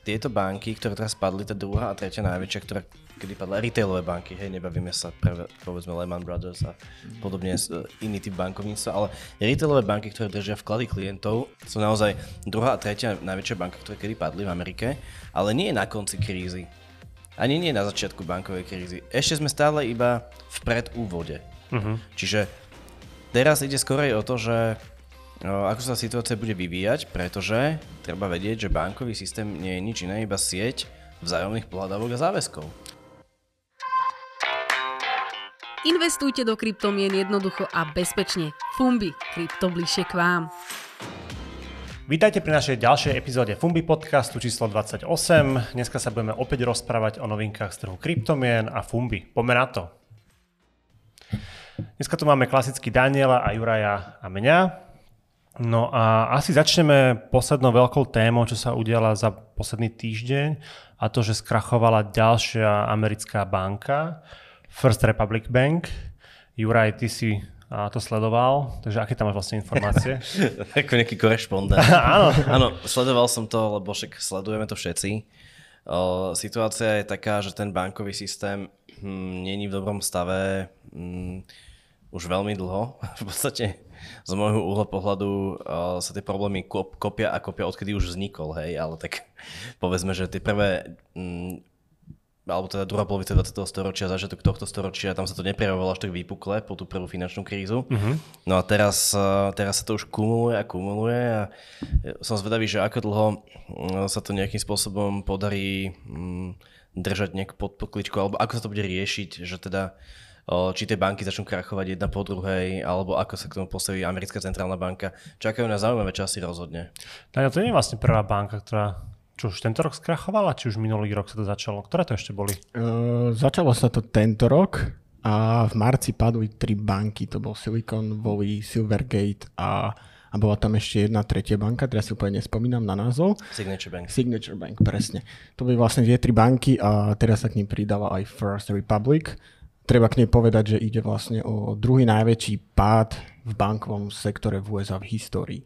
tieto banky, ktoré teraz padli, tá druhá a tretia najväčšia, ktorá kedy padla, retailové banky, hej, nebavíme sa pre, povedzme Lehman Brothers a podobne uh, iný typ bankovníctva, ale retailové banky, ktoré držia vklady klientov, sú naozaj druhá a tretia najväčšia banka, ktoré kedy padli v Amerike, ale nie na konci krízy. Ani nie na začiatku bankovej krízy. Ešte sme stále iba v predúvode. Uh-huh. Čiže teraz ide skorej o to, že ako sa situácia bude vyvíjať, pretože treba vedieť, že bankový systém nie je nič iné, iba sieť vzájomných pohľadávok a záväzkov. Investujte do kryptomien jednoducho a bezpečne. Fumbi, krypto bližšie k vám. Vítajte pri našej ďalšej epizóde Fumbi podcastu číslo 28. Dneska sa budeme opäť rozprávať o novinkách z trhu kryptomien a Fumbi. Poďme na to. Dneska tu máme klasicky Daniela a Juraja a mňa. No a asi začneme poslednou veľkou témou, čo sa udiala za posledný týždeň a to, že skrachovala ďalšia americká banka, First Republic Bank. Juraj, ty si a to sledoval, takže aké tam máš vlastne informácie? Ako nejaký korešpondent. Áno. Áno, sledoval som to, lebo však sledujeme to všetci. O, situácia je taká, že ten bankový systém hm, není v dobrom stave hm, už veľmi dlho. V podstate z môjho uhla pohľadu o, sa tie problémy kop, kopia a kopia, odkedy už vznikol, hej, ale tak povedzme, že tie prvé hm, alebo teda druhá polovica 20. storočia, začiatok tohto storočia, tam sa to neprejavovalo až tak výpukle po tú prvú finančnú krízu. Uh-huh. No a teraz, teraz sa to už kumuluje a kumuluje a som zvedavý, že ako dlho sa to nejakým spôsobom podarí držať nejak pod pokličku, alebo ako sa to bude riešiť, že teda či tie banky začnú krachovať jedna po druhej, alebo ako sa k tomu postaví americká centrálna banka. Čakajú na zaujímavé časy rozhodne. No, to nie je vlastne prvá banka, ktorá čo už tento rok skrachovala, či už minulý rok sa to začalo? Ktoré to ešte boli? Uh, začalo sa to tento rok a v marci padli tri banky. To bol Silicon Valley, Silvergate a, a bola tam ešte jedna tretia banka, teraz si úplne nespomínam na názov. Signature Bank. Signature Bank, presne. To boli vlastne tie tri banky a teraz sa k ním pridala aj First Republic. Treba k nej povedať, že ide vlastne o druhý najväčší pád v bankovom sektore v USA v histórii.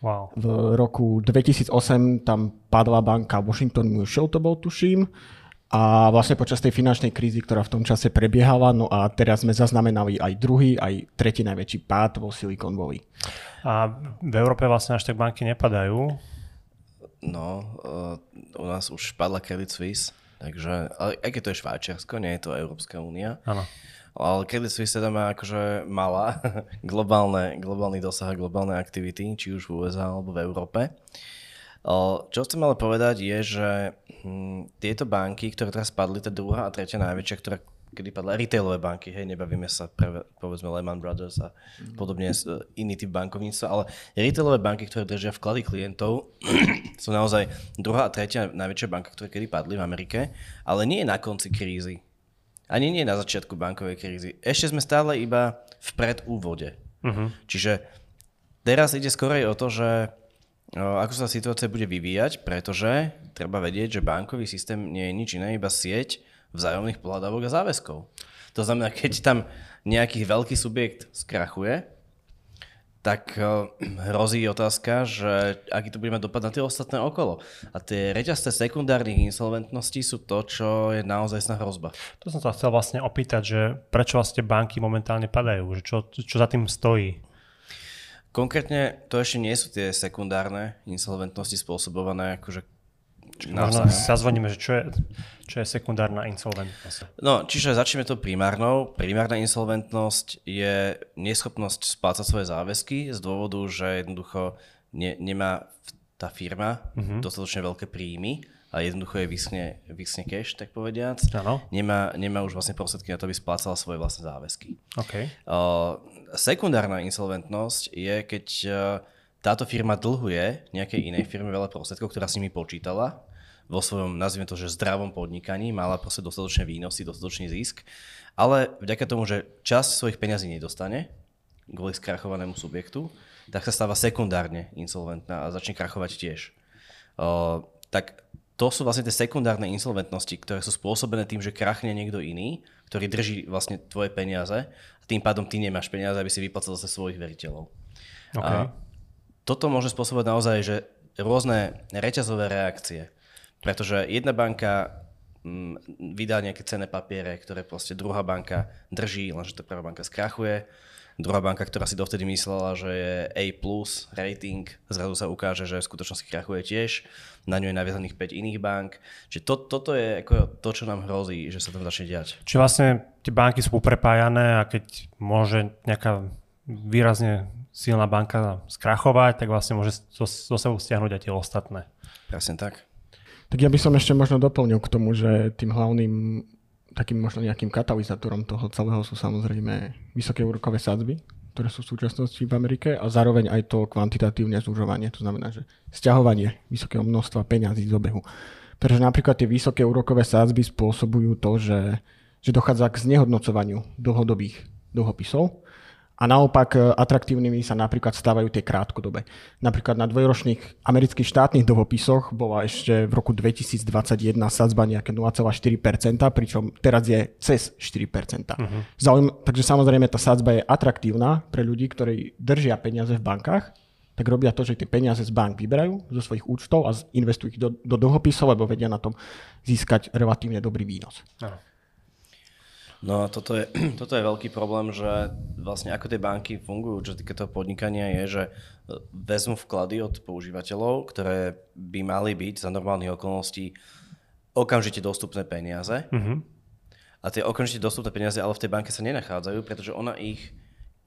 Wow. V roku 2008 tam padla banka Washington Mutual, to bol tuším, a vlastne počas tej finančnej krízy, ktorá v tom čase prebiehala, no a teraz sme zaznamenali aj druhý, aj tretí najväčší pád vo Silicon Valley. A v Európe vlastne až tak banky nepadajú? No, uh, u nás už padla Credit Suisse, takže, ale aj keď to je Švajčiarsko, nie je to Európska únia. Áno. Ale Credit Suisse teda má akože malá globálne, globálny dosah a globálne aktivity, či už v USA alebo v Európe. Čo chcem ale povedať je, že hm, tieto banky, ktoré teraz padli, tá druhá a tretia najväčšia, ktorá kedy padla retailové banky, hej, nebavíme sa pre, povedzme Lehman Brothers a mm. podobne iný typ bankovníctva, ale retailové banky, ktoré držia vklady klientov, sú naozaj druhá a tretia najväčšia banka, ktoré kedy padli v Amerike, ale nie na konci krízy ani nie na začiatku bankovej krízy. Ešte sme stále iba v predúvode. Uh-huh. Čiže teraz ide skorej o to, že ako sa situácia bude vyvíjať, pretože treba vedieť, že bankový systém nie je nič iné, iba sieť vzájomných pohľadávok a záväzkov. To znamená, keď tam nejaký veľký subjekt skrachuje, tak eh, hrozí otázka, že aký to bude mať dopad na tie ostatné okolo. A tie reťazce sekundárnych insolventností sú to, čo je naozaj sná hrozba. To som sa chcel vlastne opýtať, že prečo vlastne banky momentálne padajú, že čo, čo za tým stojí? Konkrétne to ešte nie sú tie sekundárne insolventnosti spôsobované akože Možno zazvoníme, že čo je, čo je sekundárna insolventnosť. No, čiže začneme to primárnou. Primárna insolventnosť je neschopnosť splácať svoje záväzky z dôvodu, že jednoducho ne, nemá tá firma uh-huh. dostatočne veľké príjmy a jednoducho je vysne, vysne cash, tak povediac. Ano. Nemá, nemá už vlastne prostriedky na to, aby splácala svoje vlastné záväzky. Okay. Uh, sekundárna insolventnosť je, keď uh, táto firma dlhuje nejakej inej firme veľa prostriedkov, ktorá s nimi počítala vo svojom, nazvime to, že zdravom podnikaní, mala proste dostatočné výnosy, dostatočný zisk, ale vďaka tomu, že časť svojich peňazí nedostane kvôli skrachovanému subjektu, tak sa stáva sekundárne insolventná a začne krachovať tiež. Uh, tak to sú vlastne tie sekundárne insolventnosti, ktoré sú spôsobené tým, že krachne niekto iný, ktorý drží vlastne tvoje peniaze a tým pádom ty nemáš peniaze, aby si vyplacal zase svojich veriteľov. Okay. A toto môže spôsobovať naozaj, že rôzne reťazové reakcie Pretože jedna banka mm, vydá nejaké cenné papiere, ktoré proste druhá banka drží, lenže tá prvá banka skrachuje. Druhá banka, ktorá si dovtedy myslela, že je A+, rating, zrazu sa ukáže, že v skutočnosti krachuje tiež. Na ňu je naviazaných 5 iných bank. Čiže to, toto je ako to, čo nám hrozí, že sa tam začne diať. Čiže vlastne tie banky sú poprepájané a keď môže nejaká výrazne silná banka skrachovať, tak vlastne môže zo, zo sebou stiahnuť aj tie ostatné. Presne tak. Tak ja by som ešte možno doplnil k tomu, že tým hlavným takým možno nejakým katalizátorom toho celého sú samozrejme vysoké úrokové sadzby, ktoré sú v súčasnosti v Amerike a zároveň aj to kvantitatívne zúžovanie, to znamená, že stiahovanie vysokého množstva peňazí z obehu. Pretože napríklad tie vysoké úrokové sádzby spôsobujú to, že, že dochádza k znehodnocovaniu dlhodobých dlhopisov a naopak e, atraktívnymi sa napríklad stávajú tie krátkodobé. Napríklad na dvojročných amerických štátnych dlhopisoch bola ešte v roku 2021 sadzba nejaké 0,4%, pričom teraz je cez 4%. Uh-huh. Zaujím, takže samozrejme tá sadzba je atraktívna pre ľudí, ktorí držia peniaze v bankách, tak robia to, že tie peniaze z bank vyberajú zo svojich účtov a investujú ich do, do dlhopisov, lebo vedia na tom získať relatívne dobrý výnos. Uh-huh. No a toto je, toto je veľký problém, že vlastne ako tie banky fungujú, čo týka toho podnikania, je, že e, vezmú vklady od používateľov, ktoré by mali byť za normálnych okolností okamžite dostupné peniaze. Mm-hmm. A tie okamžite dostupné peniaze ale v tej banke sa nenachádzajú, pretože ona ich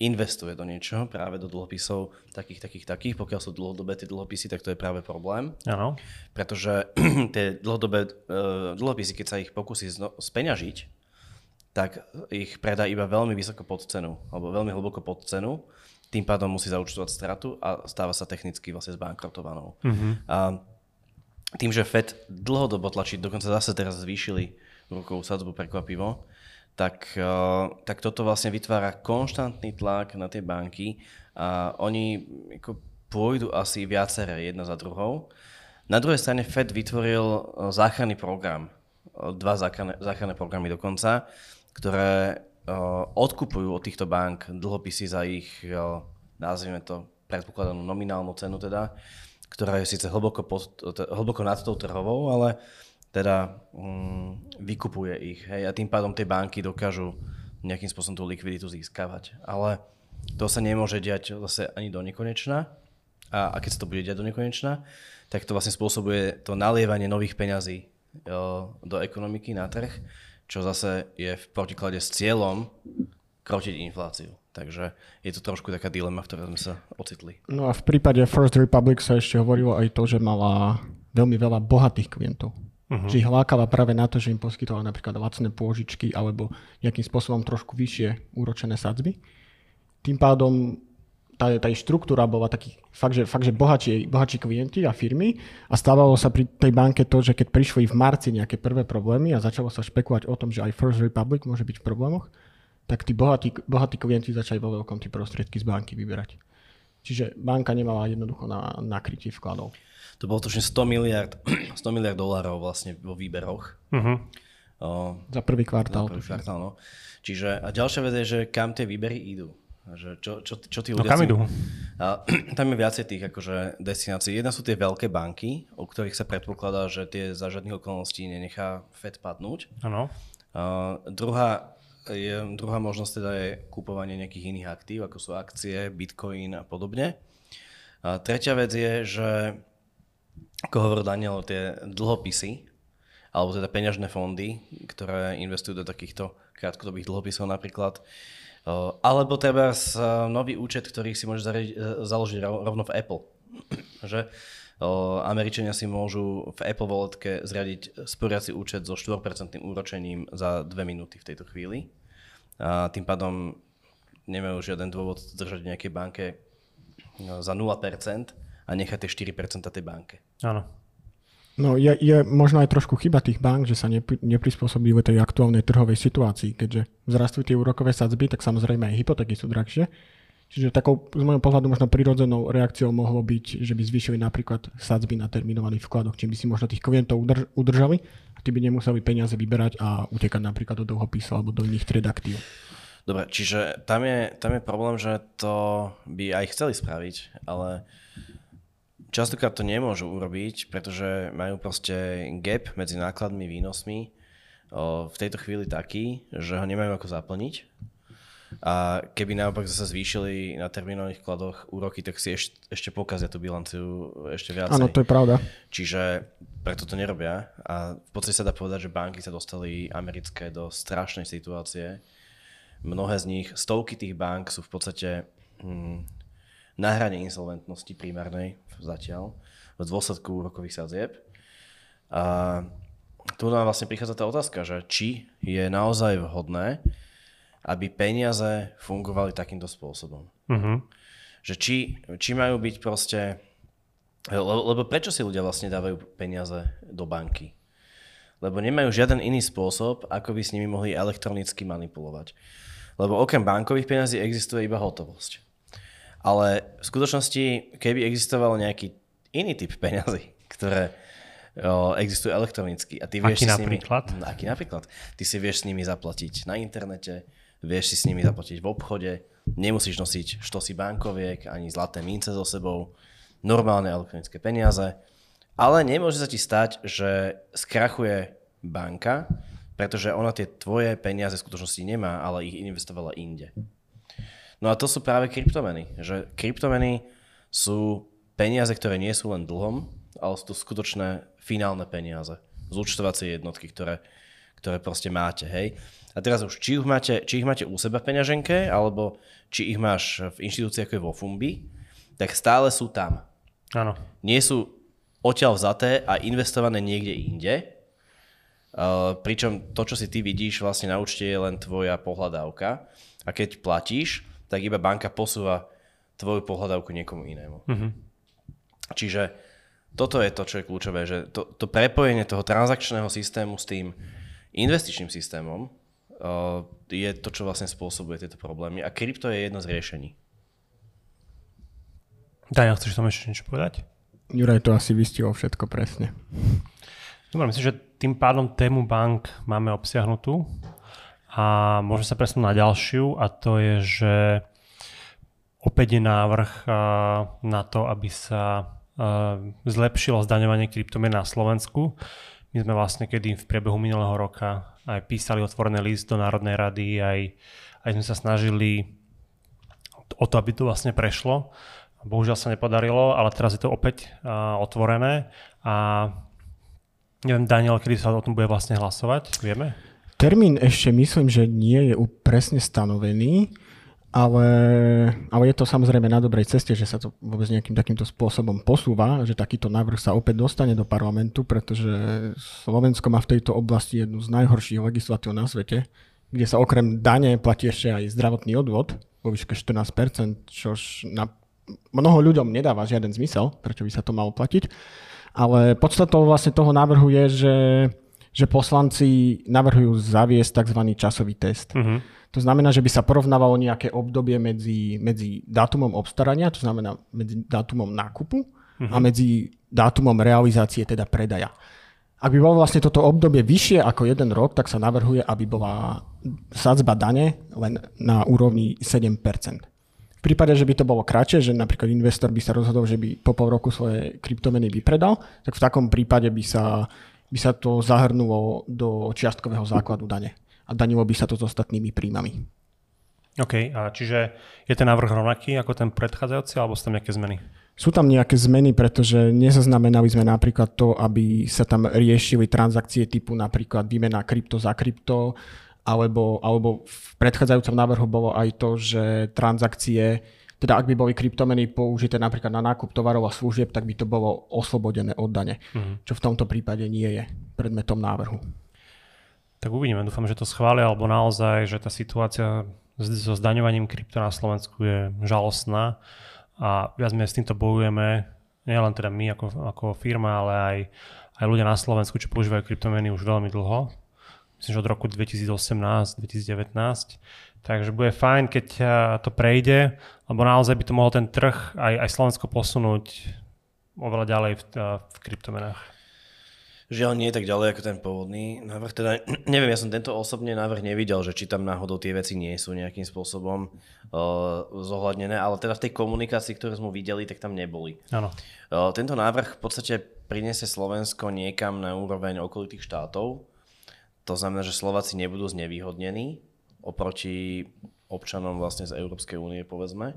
investuje do niečoho, práve do dlhopisov takých, takých, takých. Pokiaľ sú dlhodobé tie dlhopisy, tak to je práve problém. Ano. Pretože tie dlhodobé uh, dlhopisy, keď sa ich pokusí zno- speňažiť, tak ich predá iba veľmi vysoko pod cenu, alebo veľmi hlboko pod cenu, tým pádom musí zaučtovať stratu a stáva sa technicky vlastne zbankrotovanou. Mm-hmm. A tým, že Fed dlhodobo tlačí, dokonca zase teraz zvýšili rukou sadzbu prekvapivo, tak, uh, tak toto vlastne vytvára konštantný tlak na tie banky a oni ako pôjdu asi viaceré jedna za druhou. Na druhej strane Fed vytvoril záchranný program, dva záchranné, záchranné programy dokonca, ktoré uh, odkupujú od týchto bank dlhopisy za ich, uh, nazvime to, predpokladanú nominálnu cenu teda, ktorá je síce hlboko, pod, hlboko nad tou trhovou, ale teda um, vykupuje ich. Hej, a tým pádom tie banky dokážu nejakým spôsobom tú likviditu získavať. Ale to sa nemôže diať zase ani do nekonečna. A, a keď sa to bude diať do nekonečna, tak to vlastne spôsobuje to nalievanie nových peňazí do ekonomiky na trh čo zase je v protiklade s cieľom krotiť infláciu. Takže je to trošku taká dilema, v ktorej sme sa ocitli. No a v prípade First Republic sa ešte hovorilo aj to, že mala veľmi veľa bohatých klientov. Uh-huh. Čiže hlákala práve na to, že im poskytovala napríklad lacné pôžičky alebo nejakým spôsobom trošku vyššie úročené sadzby. Tým pádom tá, tá štruktúra bola taký fakt, že, fakt, že bohatší, bohatší klienti a firmy a stávalo sa pri tej banke to, že keď prišli v marci nejaké prvé problémy a začalo sa špekulovať o tom, že aj First Republic môže byť v problémoch, tak tí bohatí, bohatí klienti začali vo veľkom tie prostriedky z banky vyberať. Čiže banka nemala jednoducho na, na krytie vkladov. To bolo tuším 100 miliard, 100 miliard dolárov vlastne vo výberoch. Uh-huh. O, za prvý kvartál. Za prvý kvartál no. Čiže a ďalšia vec je, že kam tie výbery idú. Že čo, čo, čo tí no ľudia... No kam idú? A, tam je viacej tých akože, destinácií. Jedna sú tie veľké banky, o ktorých sa predpokladá, že tie za žiadnych okolností nenechá FED padnúť. Áno. druhá, je, druhá možnosť teda je kúpovanie nejakých iných aktív, ako sú akcie, bitcoin a podobne. A tretia vec je, že ako hovoril Daniel, tie dlhopisy, alebo teda peňažné fondy, ktoré investujú do takýchto krátkodobých dlhopisov napríklad, alebo treba nový účet, ktorý si môže e, založiť rovno v Apple. že Američania si môžu v Apple Walletke zriadiť sporiaci účet so 4% úročením za 2 minúty v tejto chvíli. A tým pádom nemajú žiaden dôvod držať v nejakej banke za 0% a nechať tie 4% tej banke. Áno. No je, je možno aj trošku chyba tých bank, že sa nepri, neprispôsobili tej aktuálnej trhovej situácii. Keďže vzrastú tie úrokové sadzby, tak samozrejme aj hypotéky sú drahšie. Čiže takou z môjho pohľadu možno prirodzenou reakciou mohlo byť, že by zvýšili napríklad sadzby na terminovaných vkladoch, čím by si možno tých klientov udrž, udržali a tí by nemuseli peniaze vyberať a utekať napríklad do dlhopisu alebo do iných tried aktív. Dobre, čiže tam je, tam je problém, že to by aj chceli spraviť, ale častokrát to nemôžu urobiť, pretože majú proste gap medzi nákladmi, výnosmi o, v tejto chvíli taký, že ho nemajú ako zaplniť. A keby naopak zase zvýšili na termínových kladoch úroky, tak si ešte, ešte pokazia tú bilanciu ešte viac. Áno, to je pravda. Čiže preto to nerobia. A v podstate sa dá povedať, že banky sa dostali americké do strašnej situácie. Mnohé z nich, stovky tých bank sú v podstate hm, na hrane insolventnosti primárnej zatiaľ v dôsledku úrokových sadzieb. A tu nám vlastne prichádza tá otázka, že či je naozaj vhodné, aby peniaze fungovali takýmto spôsobom. Uh-huh. Že či, či majú byť proste... Lebo, lebo prečo si ľudia vlastne dávajú peniaze do banky? Lebo nemajú žiaden iný spôsob, ako by s nimi mohli elektronicky manipulovať. Lebo okrem bankových peniazí existuje iba hotovosť. Ale v skutočnosti, keby existoval nejaký iný typ peňazí, ktoré o, existujú elektronicky a ty vieš Aký si napríklad? s nimi... Aký napríklad? Ty si vieš s nimi zaplatiť na internete, vieš si s nimi zaplatiť v obchode, nemusíš nosiť štosy bankoviek ani zlaté mince so sebou, normálne elektronické peniaze, ale nemôže sa ti stať, že skrachuje banka, pretože ona tie tvoje peniaze v skutočnosti nemá, ale ich investovala inde. No a to sú práve kryptomeny. Že kryptomeny sú peniaze, ktoré nie sú len dlhom, ale sú to skutočné finálne peniaze. Zúčtovacie jednotky, ktoré, ktoré proste máte. Hej? A teraz už, či ich, máte, či ich máte u seba v peňaženke, alebo či ich máš v inštitúcii ako je vo Fumbi, tak stále sú tam. Áno. Nie sú odtiaľ vzaté a investované niekde inde. Uh, pričom to, čo si ty vidíš vlastne na účte je len tvoja pohľadávka. A keď platíš, tak iba banka posúva tvoju pohľadávku niekomu inému. Uh-huh. Čiže toto je to, čo je kľúčové, že to, to prepojenie toho transakčného systému s tým investičným systémom uh, je to, čo vlastne spôsobuje tieto problémy. A krypto je jedno z riešení. Daniel, chceš tam ešte niečo povedať? Juraj to asi vystihol všetko presne. Dobre, myslím, že tým pádom tému bank máme obsiahnutú a môžeme sa presunúť na ďalšiu a to je, že opäť je návrh na to, aby sa zlepšilo zdaňovanie kryptomien na Slovensku. My sme vlastne kedy v priebehu minulého roka aj písali otvorený list do Národnej rady, aj, aj sme sa snažili o to, aby to vlastne prešlo. Bohužiaľ sa nepodarilo, ale teraz je to opäť uh, otvorené a neviem, Daniel, kedy sa o tom bude vlastne hlasovať, vieme? Termín ešte myslím, že nie je presne stanovený, ale, ale je to samozrejme na dobrej ceste, že sa to vôbec nejakým takýmto spôsobom posúva, že takýto návrh sa opäť dostane do parlamentu, pretože Slovensko má v tejto oblasti jednu z najhorších legislatív na svete, kde sa okrem dane platí ešte aj zdravotný odvod vo výške 14%, čož na mnoho ľuďom nedáva žiaden zmysel, prečo by sa to malo platiť. Ale podstatou vlastne toho návrhu je, že, že poslanci navrhujú zaviesť tzv. časový test. Uh-huh. To znamená, že by sa porovnávalo nejaké obdobie medzi, medzi dátumom obstarania, to znamená medzi dátumom nákupu uh-huh. a medzi dátumom realizácie, teda predaja. Ak by bolo vlastne toto obdobie vyššie ako jeden rok, tak sa navrhuje, aby bola sadzba dane len na úrovni 7%. V prípade, že by to bolo kratšie, že napríklad investor by sa rozhodol, že by po pol roku svoje kryptomeny vypredal, tak v takom prípade by sa, by sa to zahrnulo do čiastkového základu dane a danilo by sa to s ostatnými príjmami. OK, a čiže je ten návrh rovnaký ako ten predchádzajúci, alebo sú tam nejaké zmeny? Sú tam nejaké zmeny, pretože nezaznamenali sme napríklad to, aby sa tam riešili transakcie typu napríklad výmena krypto za krypto, alebo, alebo v predchádzajúcom návrhu bolo aj to, že transakcie, teda ak by boli kryptomeny použité napríklad na nákup tovarov a služieb, tak by to bolo oslobodené od dane, mm. čo v tomto prípade nie je predmetom návrhu. Tak uvidíme, dúfam, že to schvália, alebo naozaj, že tá situácia so zdaňovaním krypto na Slovensku je žalostná a viac menej s týmto bojujeme, nielen teda my ako, ako firma, ale aj, aj ľudia na Slovensku, čo používajú kryptomeny už veľmi dlho myslím, že od roku 2018-2019. Takže bude fajn, keď to prejde, lebo naozaj by to mohol ten trh aj, aj Slovensko posunúť oveľa ďalej v, v kryptomenách. Žiaľ nie je tak ďalej ako ten pôvodný návrh. Teda neviem, ja som tento osobne návrh nevidel, že či tam náhodou tie veci nie sú nejakým spôsobom uh, zohľadnené, ale teda v tej komunikácii, ktorú sme videli, tak tam neboli. Áno. Uh, tento návrh v podstate priniesie Slovensko niekam na úroveň okolitých štátov. To znamená, že Slováci nebudú znevýhodnení oproti občanom vlastne z Európskej únie, povedzme,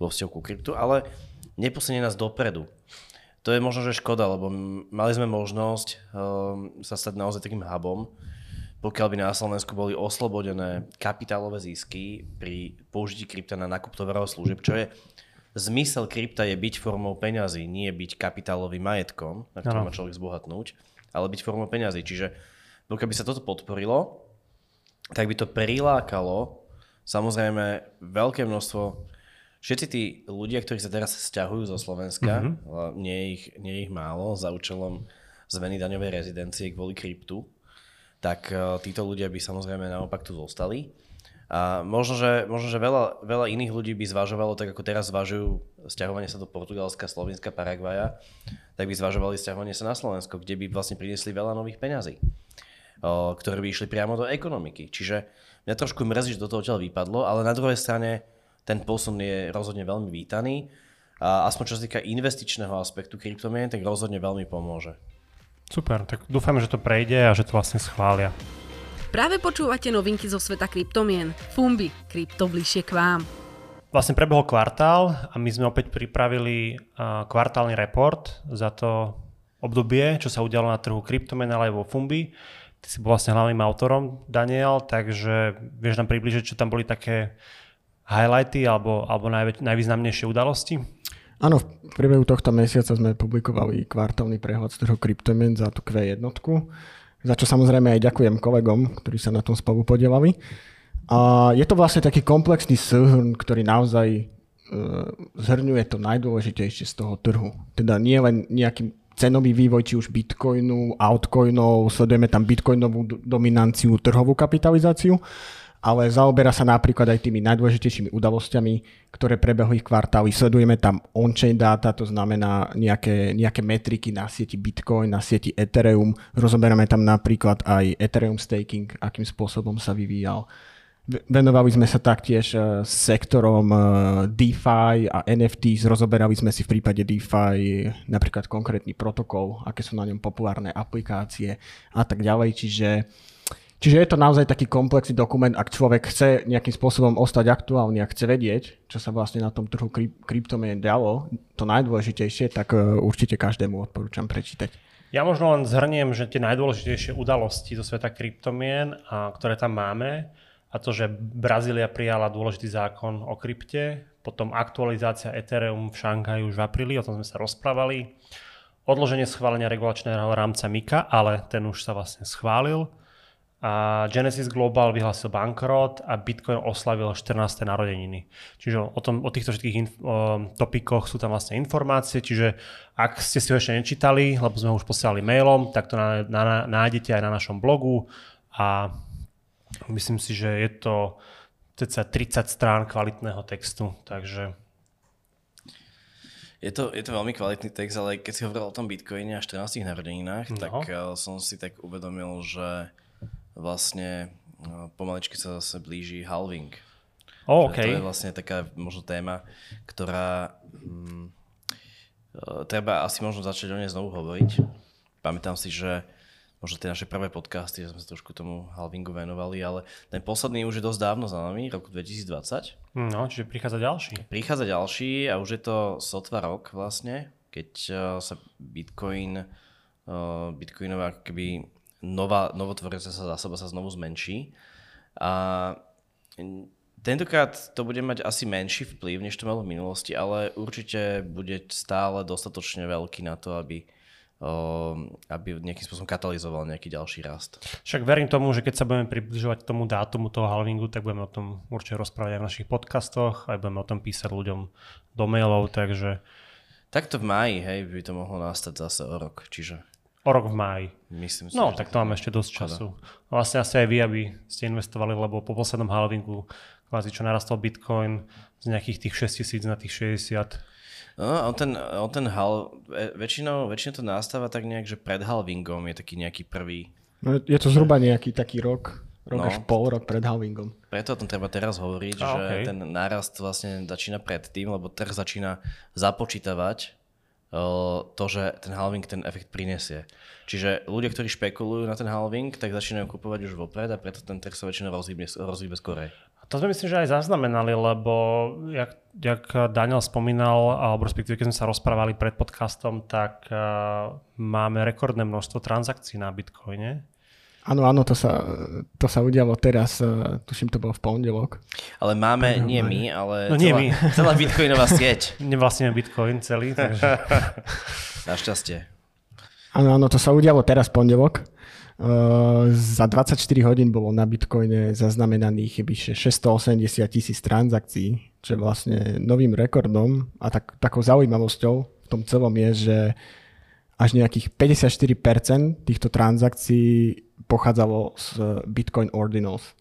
vo vzťahu ku kryptu, ale neposunie nás dopredu. To je možno, že škoda, lebo mali sme možnosť um, sa stať naozaj takým hubom, pokiaľ by na Slovensku boli oslobodené kapitálové zisky pri použití krypta na nákup tovarov a služieb, čo je zmysel krypta je byť formou peňazí, nie byť kapitálovým majetkom, na ktorom má človek zbohatnúť, ale byť formou peňazí. Čiže pokiaľ by sa toto podporilo, tak by to prilákalo samozrejme veľké množstvo Všetci tí ľudia, ktorí sa teraz stiahujú zo Slovenska, mm-hmm. nie, je ich, nie je ich málo, za účelom zmeny daňovej rezidencie kvôli kryptu, tak uh, títo ľudia by samozrejme naopak tu zostali. A možno, že, možno, že veľa, veľa iných ľudí by zvažovalo, tak ako teraz zvažujú stiahovanie sa do Portugalska, Slovenska, Paraguaja, tak by zvažovali stiahovanie sa na Slovensko, kde by vlastne priniesli veľa nových peňazí, ktoré by išli priamo do ekonomiky. Čiže mňa trošku mrzí, že do toho odtiaľ vypadlo, ale na druhej strane ten posun je rozhodne veľmi vítaný. A aspoň čo sa týka investičného aspektu kryptomien, tak rozhodne veľmi pomôže. Super, tak dúfame, že to prejde a že to vlastne schvália. Práve počúvate novinky zo sveta kryptomien. Fumbi, krypto bližšie k vám. Vlastne prebehol kvartál a my sme opäť pripravili kvartálny report za to obdobie, čo sa udialo na trhu kryptomien, ale aj vo Fumbi. Ty si bol vlastne hlavným autorom, Daniel, takže vieš nám približiť, čo tam boli také highlighty alebo, alebo najvä, najvýznamnejšie udalosti? Áno, v priebehu tohto mesiaca sme publikovali kvartálny prehľad z trhu kryptomien za tú Q1, za čo samozrejme aj ďakujem kolegom, ktorí sa na tom spolu podielali. A je to vlastne taký komplexný súhrn, ktorý naozaj e, zhrňuje to najdôležitejšie z toho trhu. Teda nie len nejaký cenový vývoj, či už bitcoinu, altcoinov, sledujeme tam bitcoinovú dominanciu, trhovú kapitalizáciu, ale zaoberá sa napríklad aj tými najdôležitejšími udalosťami, ktoré prebehli v kvartáli. Sledujeme tam on-chain data, to znamená nejaké, nejaké metriky na sieti Bitcoin, na sieti Ethereum. Rozoberáme tam napríklad aj Ethereum staking, akým spôsobom sa vyvíjal. Venovali sme sa taktiež e, sektorom e, DeFi a NFTs, rozoberali sme si v prípade DeFi napríklad konkrétny protokol, aké sú na ňom populárne aplikácie a tak ďalej. Čiže Čiže je to naozaj taký komplexný dokument, ak človek chce nejakým spôsobom ostať aktuálny a chce vedieť, čo sa vlastne na tom trhu kryp- kryptomien dalo, to najdôležitejšie, tak uh, určite každému odporúčam prečítať. Ja možno len zhrniem, že tie najdôležitejšie udalosti zo sveta kryptomien, ktoré tam máme, a to, že Brazília prijala dôležitý zákon o krypte, potom aktualizácia Ethereum v Šanghaji už v apríli, o tom sme sa rozprávali, odloženie schválenia regulačného rámca MIKA, ale ten už sa vlastne schválil, a Genesis Global vyhlásil bankrot a Bitcoin oslavil 14. narodeniny. Čiže o, tom, o týchto všetkých inf- o, topikoch sú tam vlastne informácie, čiže ak ste si ho ešte nečítali, lebo sme ho už posielali mailom, tak to na, na, nájdete aj na našom blogu a myslím si, že je to ceca 30 strán kvalitného textu, takže je to, je to veľmi kvalitný text, ale keď si hovoril o tom Bitcoine a 14 narodeninách, no. tak uh, som si tak uvedomil, že vlastne no, pomaličky sa zase blíži halving. Oh, okay. To je vlastne taká možno téma, ktorá hm, treba asi možno začať o nej znovu hovoriť. Pamätám si, že možno tie naše prvé podcasty, že sme sa trošku tomu halvingu venovali, ale ten posledný už je dosť dávno za nami, roku 2020. No, čiže prichádza ďalší. Prichádza ďalší a už je to sotva rok vlastne, keď uh, sa Bitcoin, uh, Bitcoinová keby nová, novotvoriaca sa zásoba sa znovu zmenší. A tentokrát to bude mať asi menší vplyv, než to malo v minulosti, ale určite bude stále dostatočne veľký na to, aby aby nejakým spôsobom katalizoval nejaký ďalší rast. Však verím tomu, že keď sa budeme približovať tomu dátumu toho halvingu, tak budeme o tom určite rozprávať aj v našich podcastoch, aj budeme o tom písať ľuďom do mailov, takže... Takto v máji, hej, by to mohlo nastať zase o rok, čiže O rok v máji. Myslím si, no, tak to máme ešte dosť času. Vlastne asi aj vy, aby ste investovali, lebo po poslednom halvingu kvázi čo narastol Bitcoin z nejakých tých 6 tisíc na tých 60. No, on ten, on ten hal, väčšinou, väčšinou to nastáva tak nejak, že pred halvingom je taký nejaký prvý. No, je to zhruba nejaký taký rok, rok No. až pol rok pred halvingom. Preto o tom treba teraz hovoriť, A, že okej. ten nárast vlastne začína predtým, lebo trh začína započítavať to, že ten halving ten efekt prinesie. Čiže ľudia, ktorí špekulujú na ten halving, tak začínajú kupovať už vopred a preto ten trh sa väčšinou rozhýbe, rozhýbe skorej. To sme myslím, že aj zaznamenali, lebo jak, jak Daniel spomínal, alebo respektíve keď sme sa rozprávali pred podcastom, tak uh, máme rekordné množstvo transakcií na Bitcoine. Áno, áno, to sa, to sa udialo teraz, eh, tuším, to bolo v pondelok. Ale máme, nie my, ale No nie celá, my. celá bitcoinová sieť. Nevlastníme Bitcoin celý, takže Našťastie. Áno, áno, to sa udialo teraz v pondelok. Za 24 hodín bolo na Bitcoine zaznamenaných vyše 680 tisíc transakcií, čo je vlastne novým rekordom a tak, takou zaujímavosťou v tom celom je, že až nejakých 54% týchto transakcií pochádzalo z Bitcoin Ordinals.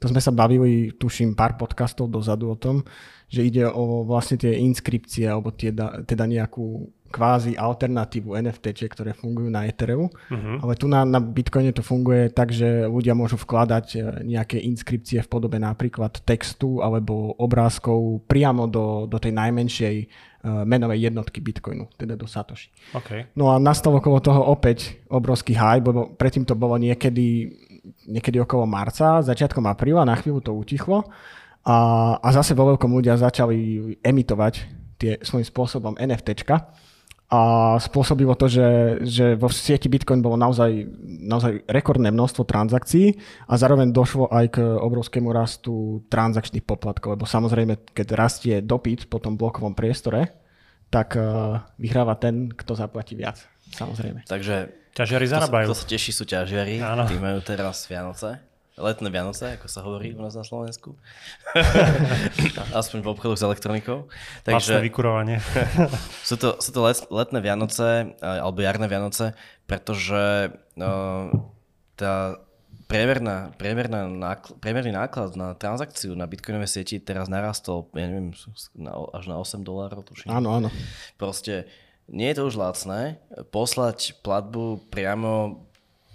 To sme sa bavili, tuším, pár podcastov dozadu o tom, že ide o vlastne tie inskripcie alebo tie, da- teda nejakú kvázi alternatívu NFT, ktoré fungujú na Ethereu. Uh-huh. Ale tu na, na Bitcoine to funguje tak, že ľudia môžu vkladať e, nejaké inskripcie v podobe napríklad textu alebo obrázkov priamo do, do tej najmenšej uh, menovej jednotky Bitcoinu, teda do Satoshi. OK. No a nastal okolo toho opäť obrovský hype, lebo predtým to bolo niekedy, niekedy okolo marca, začiatkom apríla, na chvíľu to utichlo a, a zase vo veľkom ľudia začali emitovať tie svojím spôsobom NFTčka a spôsobilo to, že, že vo sieti Bitcoin bolo naozaj, naozaj rekordné množstvo transakcií a zároveň došlo aj k obrovskému rastu transakčných poplatkov, lebo samozrejme, keď rastie dopyt po tom blokovom priestore, tak uh, vyhráva ten, kto zaplatí viac. Samozrejme. Takže Ťažiari zarábajú. kto sa teší sú ťažiari, Áno. tí majú teraz Vianoce. Letné Vianoce, ako sa hovorí u nás na Slovensku. Aspoň v obchodoch s elektronikou. Takže vykurovanie. sú to, sú to let, letné Vianoce, eh, alebo jarné Vianoce, pretože uh, tá priemerná, priemerná nákl- priemerný náklad na transakciu na bitcoinovej sieti teraz narastol, ja neviem, na, až na 8 dolárov, tuším. Áno, áno. Proste nie je to už lacné. Poslať platbu priamo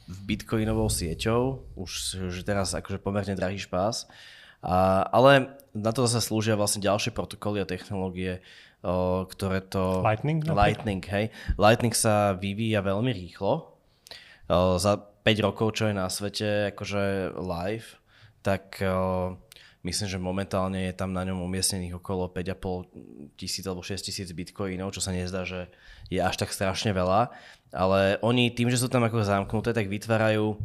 bitcoinovou sieťou, už, už teraz akože pomerne drahý špás. A, ale na to zase slúžia vlastne ďalšie protokoly a technológie, o, ktoré to... Lightning? Lightning, hej. Lightning sa vyvíja veľmi rýchlo. O, za 5 rokov, čo je na svete akože live, tak o, myslím, že momentálne je tam na ňom umiestnených okolo 5,5 tisíc alebo 6 tisíc bitcoinov, čo sa nezdá, že je až tak strašne veľa. Ale oni tým, že sú tam ako zamknuté, tak vytvárajú,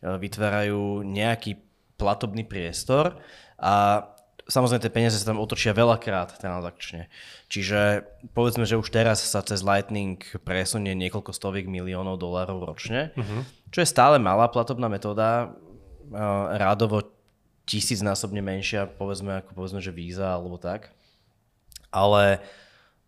e, vytvárajú nejaký platobný priestor a samozrejme tie peniaze sa tam otočia veľakrát transakčne. Čiže povedzme, že už teraz sa cez Lightning presunie niekoľko stoviek miliónov dolárov ročne, uh-huh. čo je stále malá platobná metóda, uh, rádovo tisícnásobne menšia, povedzme, ako povedzme, že Visa alebo tak. Ale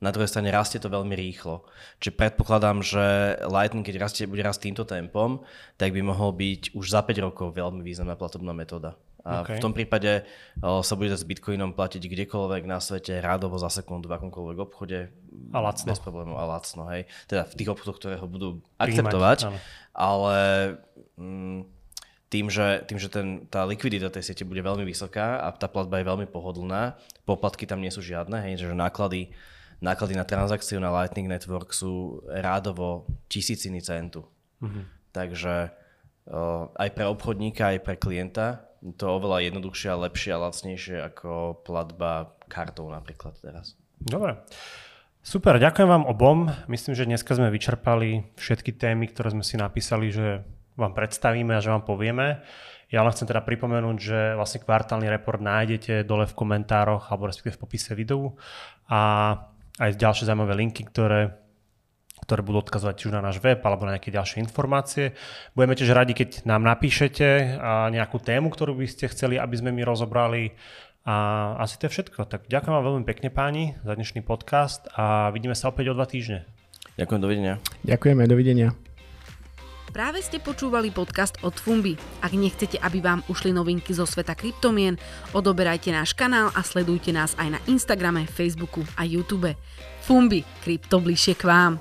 na druhej strane rastie to veľmi rýchlo. Čiže predpokladám, že Lightning, keď rastie, bude rásť týmto tempom, tak by mohol byť už za 5 rokov veľmi významná platobná metóda. A OK. v tom prípade o, sa bude s Bitcoinom platiť kdekoľvek na svete, rádovo za sekundu v akomkoľvek obchode. A lacno. Bez problémov a lacno, hej. Teda v tých obchodoch, ktoré ho budú akceptovať. áno. ale mm, tým, že, tým, že ten, tá likvidita tej siete bude veľmi vysoká a tá platba je veľmi pohodlná, poplatky tam nie sú žiadne, hej, že náklady, náklady na transakciu na Lightning Network sú rádovo tisíciny centu. Mhm. Takže o, aj pre obchodníka, aj pre klienta to je oveľa jednoduchšie a lepšie a lacnejšie ako platba kartou napríklad teraz. Dobre. Super, ďakujem vám obom. Myslím, že dneska sme vyčerpali všetky témy, ktoré sme si napísali, že vám predstavíme a že vám povieme. Ja len chcem teda pripomenúť, že vlastne kvartálny report nájdete dole v komentároch alebo respektíve v popise videu a aj ďalšie zaujímavé linky, ktoré ktoré budú odkazovať už na náš web alebo na nejaké ďalšie informácie. Budeme tiež radi, keď nám napíšete nejakú tému, ktorú by ste chceli, aby sme my rozobrali. A asi to je všetko. Tak ďakujem vám veľmi pekne páni za dnešný podcast a vidíme sa opäť o dva týždne. Ďakujem, dovidenia. Ďakujeme, dovidenia. Práve ste počúvali podcast od Fumbi. Ak nechcete, aby vám ušli novinky zo sveta kryptomien, odoberajte náš kanál a sledujte nás aj na Instagrame, Facebooku a YouTube. Fumbi, krypto bližšie k vám.